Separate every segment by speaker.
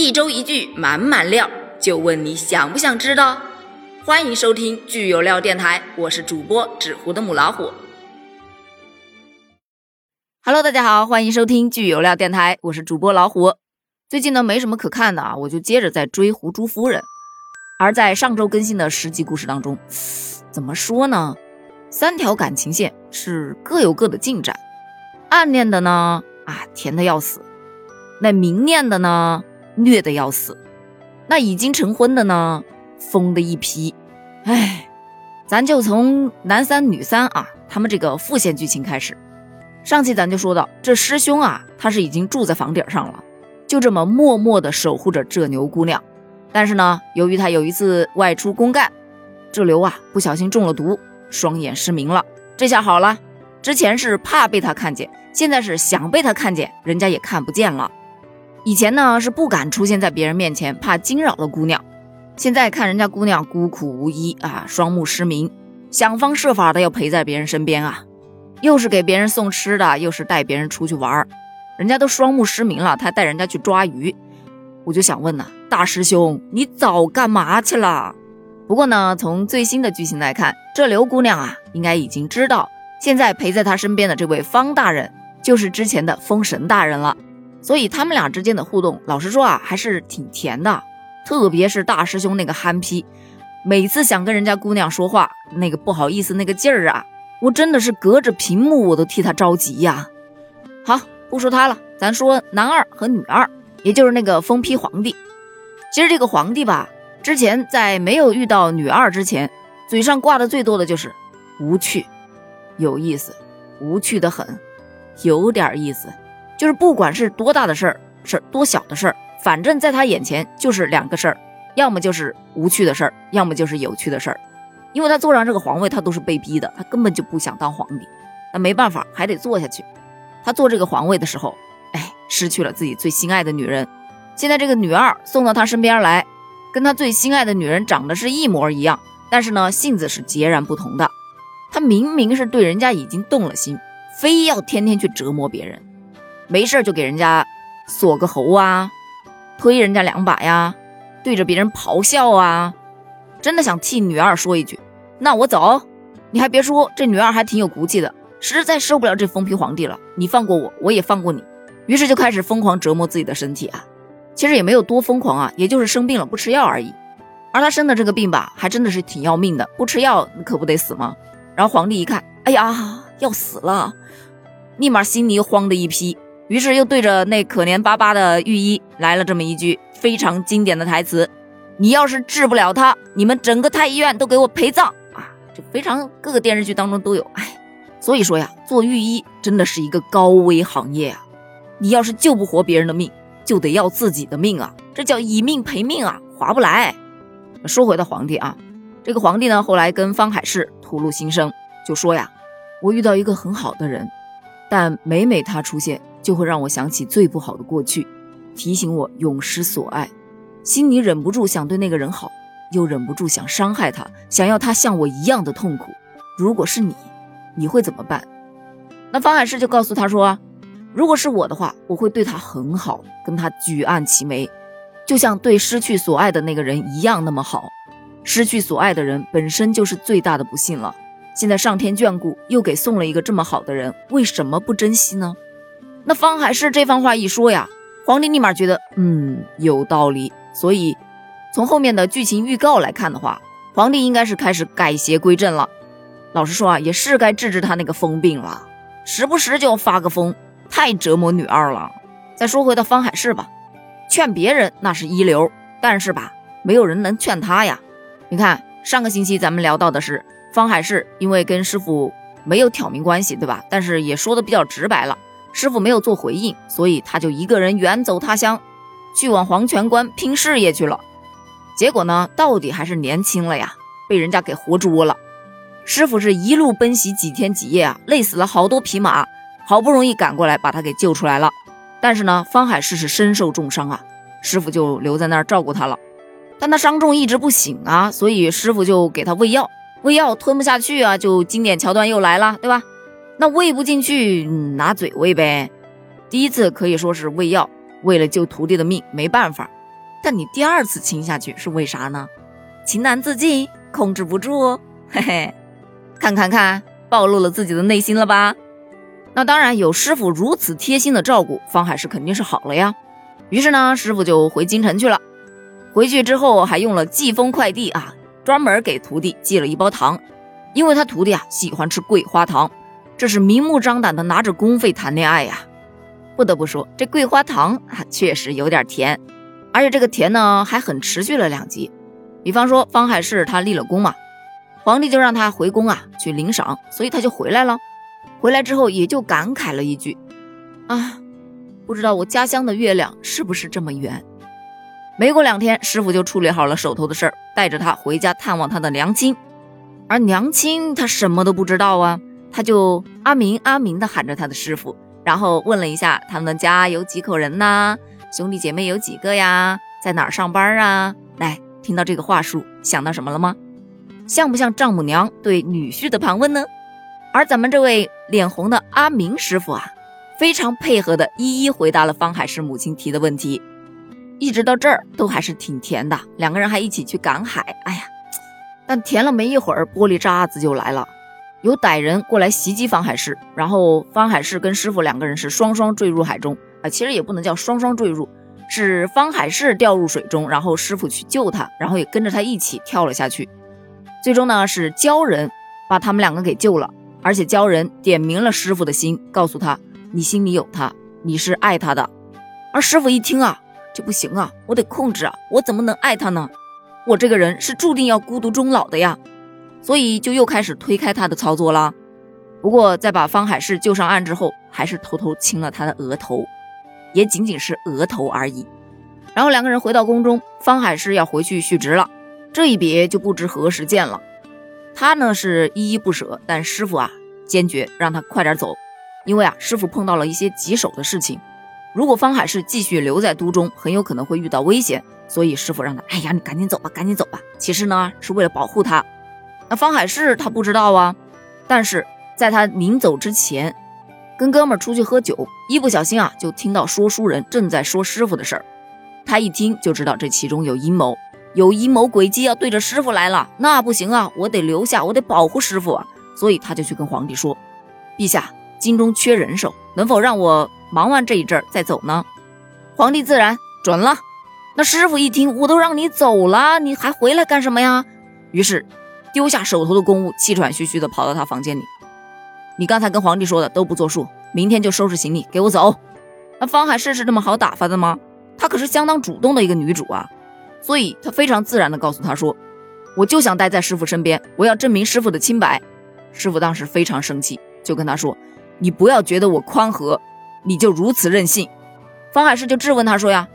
Speaker 1: 一周一句满满料，就问你想不想知道？欢迎收听剧有料电台，我是主播纸糊的母老虎。Hello，大家好，欢迎收听剧有料电台，我是主播老虎。最近呢没什么可看的啊，我就接着在追《狐珠夫人》。而在上周更新的十集故事当中，怎么说呢？三条感情线是各有各的进展，暗恋的呢啊甜的要死，那明恋的呢虐的要死，那已经成婚的呢疯的一批。哎，咱就从男三女三啊他们这个副线剧情开始。上期咱就说到，这师兄啊他是已经住在房顶上了，就这么默默的守护着这牛姑娘。但是呢，由于他有一次外出公干，这刘啊不小心中了毒，双眼失明了。这下好了，之前是怕被他看见，现在是想被他看见，人家也看不见了。以前呢是不敢出现在别人面前，怕惊扰了姑娘。现在看人家姑娘孤苦无依啊，双目失明，想方设法的要陪在别人身边啊，又是给别人送吃的，又是带别人出去玩儿。人家都双目失明了，他带人家去抓鱼。我就想问呐，大师兄，你早干嘛去了？不过呢，从最新的剧情来看，这刘姑娘啊，应该已经知道，现在陪在她身边的这位方大人，就是之前的封神大人了。所以他们俩之间的互动，老实说啊，还是挺甜的。特别是大师兄那个憨批，每次想跟人家姑娘说话，那个不好意思那个劲儿啊，我真的是隔着屏幕我都替他着急呀。好，不说他了，咱说男二和女二。也就是那个疯批皇帝，其实这个皇帝吧，之前在没有遇到女二之前，嘴上挂的最多的就是无趣，有意思，无趣的很，有点意思，就是不管是多大的事儿，是多小的事儿，反正在他眼前就是两个事儿，要么就是无趣的事儿，要么就是有趣的事儿。因为他坐上这个皇位，他都是被逼的，他根本就不想当皇帝，那没办法，还得坐下去。他坐这个皇位的时候。哎失去了自己最心爱的女人，现在这个女二送到他身边来，跟他最心爱的女人长得是一模一样，但是呢性子是截然不同的。他明明是对人家已经动了心，非要天天去折磨别人，没事就给人家锁个喉啊，推人家两把呀，对着别人咆哮啊，真的想替女二说一句：那我走。你还别说，这女二还挺有骨气的，实在受不了这疯批皇帝了，你放过我，我也放过你。于是就开始疯狂折磨自己的身体啊，其实也没有多疯狂啊，也就是生病了不吃药而已。而他生的这个病吧，还真的是挺要命的，不吃药可不得死吗？然后皇帝一看，哎呀，要死了，立马心里慌的一批，于是又对着那可怜巴巴的御医来了这么一句非常经典的台词：“你要是治不了他，你们整个太医院都给我陪葬啊！”这非常各个电视剧当中都有，哎，所以说呀，做御医真的是一个高危行业啊。你要是救不活别人的命，就得要自己的命啊！这叫以命赔命啊，划不来。说回到皇帝啊，这个皇帝呢，后来跟方海市吐露心声，就说呀：“我遇到一个很好的人，但每每他出现，就会让我想起最不好的过去，提醒我永失所爱，心里忍不住想对那个人好，又忍不住想伤害他，想要他像我一样的痛苦。如果是你，你会怎么办？”那方海市就告诉他说。如果是我的话，我会对他很好，跟他举案齐眉，就像对失去所爱的那个人一样那么好。失去所爱的人本身就是最大的不幸了，现在上天眷顾，又给送了一个这么好的人，为什么不珍惜呢？那方海市这番话一说呀，皇帝立马觉得嗯有道理。所以从后面的剧情预告来看的话，皇帝应该是开始改邪归正了。老实说啊，也是该治治他那个疯病了，时不时就要发个疯。太折磨女二了。再说回到方海市吧，劝别人那是一流，但是吧，没有人能劝他呀。你看上个星期咱们聊到的是方海市，因为跟师傅没有挑明关系，对吧？但是也说的比较直白了，师傅没有做回应，所以他就一个人远走他乡，去往黄泉关拼事业去了。结果呢，到底还是年轻了呀，被人家给活捉了。师傅是一路奔袭几天几夜啊，累死了好多匹马。好不容易赶过来把他给救出来了，但是呢，方海市是身受重伤啊，师傅就留在那儿照顾他了。但他伤重一直不醒啊，所以师傅就给他喂药，喂药吞不下去啊，就经典桥段又来了，对吧？那喂不进去，拿嘴喂呗。第一次可以说是喂药，为了救徒弟的命，没办法。但你第二次亲下去是为啥呢？情难自禁，控制不住，嘿嘿，看看看，暴露了自己的内心了吧？那当然，有师傅如此贴心的照顾，方海是肯定是好了呀。于是呢，师傅就回京城去了。回去之后，还用了寄封快递啊，专门给徒弟寄了一包糖，因为他徒弟啊喜欢吃桂花糖，这是明目张胆的拿着公费谈恋爱呀。不得不说，这桂花糖啊确实有点甜，而且这个甜呢还很持续了两集。比方说，方海市他立了功嘛，皇帝就让他回宫啊去领赏，所以他就回来了。回来之后，也就感慨了一句：“啊，不知道我家乡的月亮是不是这么圆。”没过两天，师傅就处理好了手头的事儿，带着他回家探望他的娘亲。而娘亲他什么都不知道啊，他就阿明阿明的喊着他的师傅，然后问了一下他们家有几口人呐，兄弟姐妹有几个呀，在哪儿上班啊？来，听到这个话术，想到什么了吗？像不像丈母娘对女婿的盘问呢？而咱们这位脸红的阿明师傅啊，非常配合的一一回答了方海市母亲提的问题，一直到这儿都还是挺甜的。两个人还一起去赶海，哎呀，但甜了没一会儿，玻璃渣子就来了，有歹人过来袭击方海市，然后方海市跟师傅两个人是双双坠入海中啊，其实也不能叫双双坠入，是方海市掉入水中，然后师傅去救他，然后也跟着他一起跳了下去，最终呢是鲛人把他们两个给救了。而且鲛人点明了师傅的心，告诉他：“你心里有他，你是爱他的。”而师傅一听啊，这不行啊，我得控制啊，我怎么能爱他呢？我这个人是注定要孤独终老的呀，所以就又开始推开他的操作了。不过在把方海市救上岸之后，还是偷偷亲了他的额头，也仅仅是额头而已。然后两个人回到宫中，方海市要回去续职了，这一别就不知何时见了。他呢是依依不舍，但师傅啊坚决让他快点走，因为啊师傅碰到了一些棘手的事情，如果方海市继续留在都中，很有可能会遇到危险，所以师傅让他，哎呀你赶紧走吧，赶紧走吧。其实呢是为了保护他。那方海市他不知道啊，但是在他临走之前，跟哥们儿出去喝酒，一不小心啊就听到说书人正在说师傅的事儿，他一听就知道这其中有阴谋。有阴谋诡计要对着师傅来了，那不行啊！我得留下，我得保护师傅啊！所以他就去跟皇帝说：“陛下，京中缺人手，能否让我忙完这一阵儿再走呢？”皇帝自然准了。那师傅一听，我都让你走了，你还回来干什么呀？于是丢下手头的公务，气喘吁吁地跑到他房间里：“你刚才跟皇帝说的都不作数，明天就收拾行李给我走。”那方海市是这么好打发的吗？她可是相当主动的一个女主啊！所以她非常自然地告诉他说：“我就想待在师傅身边，我要证明师傅的清白。”师傅当时非常生气，就跟他说：“你不要觉得我宽和，你就如此任性。”方海市就质问他说：“呀，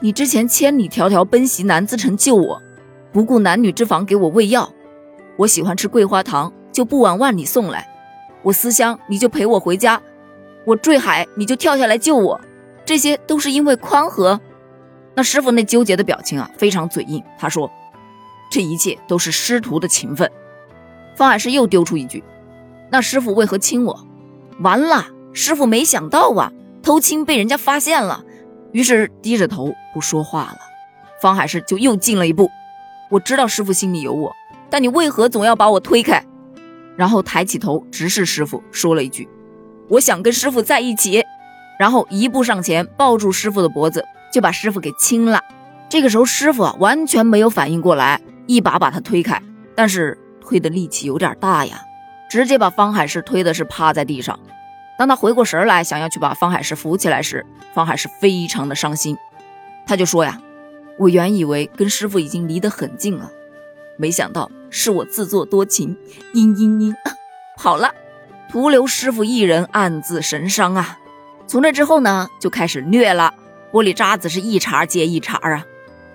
Speaker 1: 你之前千里迢迢奔袭南资城救我，不顾男女之防给我喂药，我喜欢吃桂花糖就不往万里送来，我思乡你就陪我回家，我坠海你就跳下来救我，这些都是因为宽和。”那师傅那纠结的表情啊，非常嘴硬。他说：“这一切都是师徒的情分。”方海市又丢出一句：“那师傅为何亲我？”完了，师傅没想到啊，偷亲被人家发现了，于是低着头不说话了。方海市就又进了一步：“我知道师傅心里有我，但你为何总要把我推开？”然后抬起头直视师傅，说了一句：“我想跟师傅在一起。”然后一步上前抱住师傅的脖子。就把师傅给亲了，这个时候师傅啊完全没有反应过来，一把把他推开，但是推的力气有点大呀，直接把方海市推的是趴在地上。当他回过神来，想要去把方海市扶起来时，方海市非常的伤心，他就说呀：“我原以为跟师傅已经离得很近了，没想到是我自作多情，嘤嘤嘤，好了，徒留师傅一人暗自神伤啊。”从这之后呢，就开始虐了。玻璃渣子是一茬接一茬啊！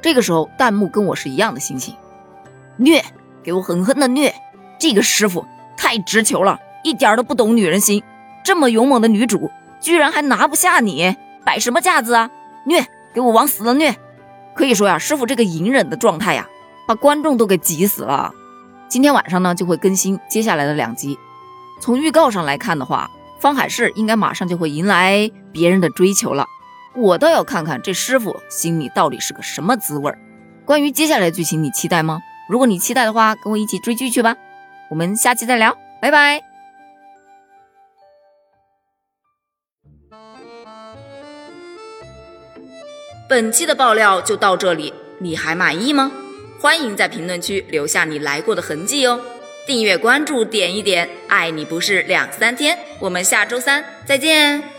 Speaker 1: 这个时候弹幕跟我是一样的心情，虐，给我狠狠的虐！这个师傅太直球了，一点都不懂女人心。这么勇猛的女主，居然还拿不下你，摆什么架子啊？虐，给我往死了虐！可以说呀，师傅这个隐忍的状态呀，把观众都给急死了。今天晚上呢，就会更新接下来的两集。从预告上来看的话，方海市应该马上就会迎来别人的追求了。我倒要看看这师傅心里到底是个什么滋味儿。关于接下来的剧情，你期待吗？如果你期待的话，跟我一起追剧去吧。我们下期再聊，拜拜。本期的爆料就到这里，你还满意吗？欢迎在评论区留下你来过的痕迹哦。订阅关注点一点，爱你不是两三天。我们下周三再见。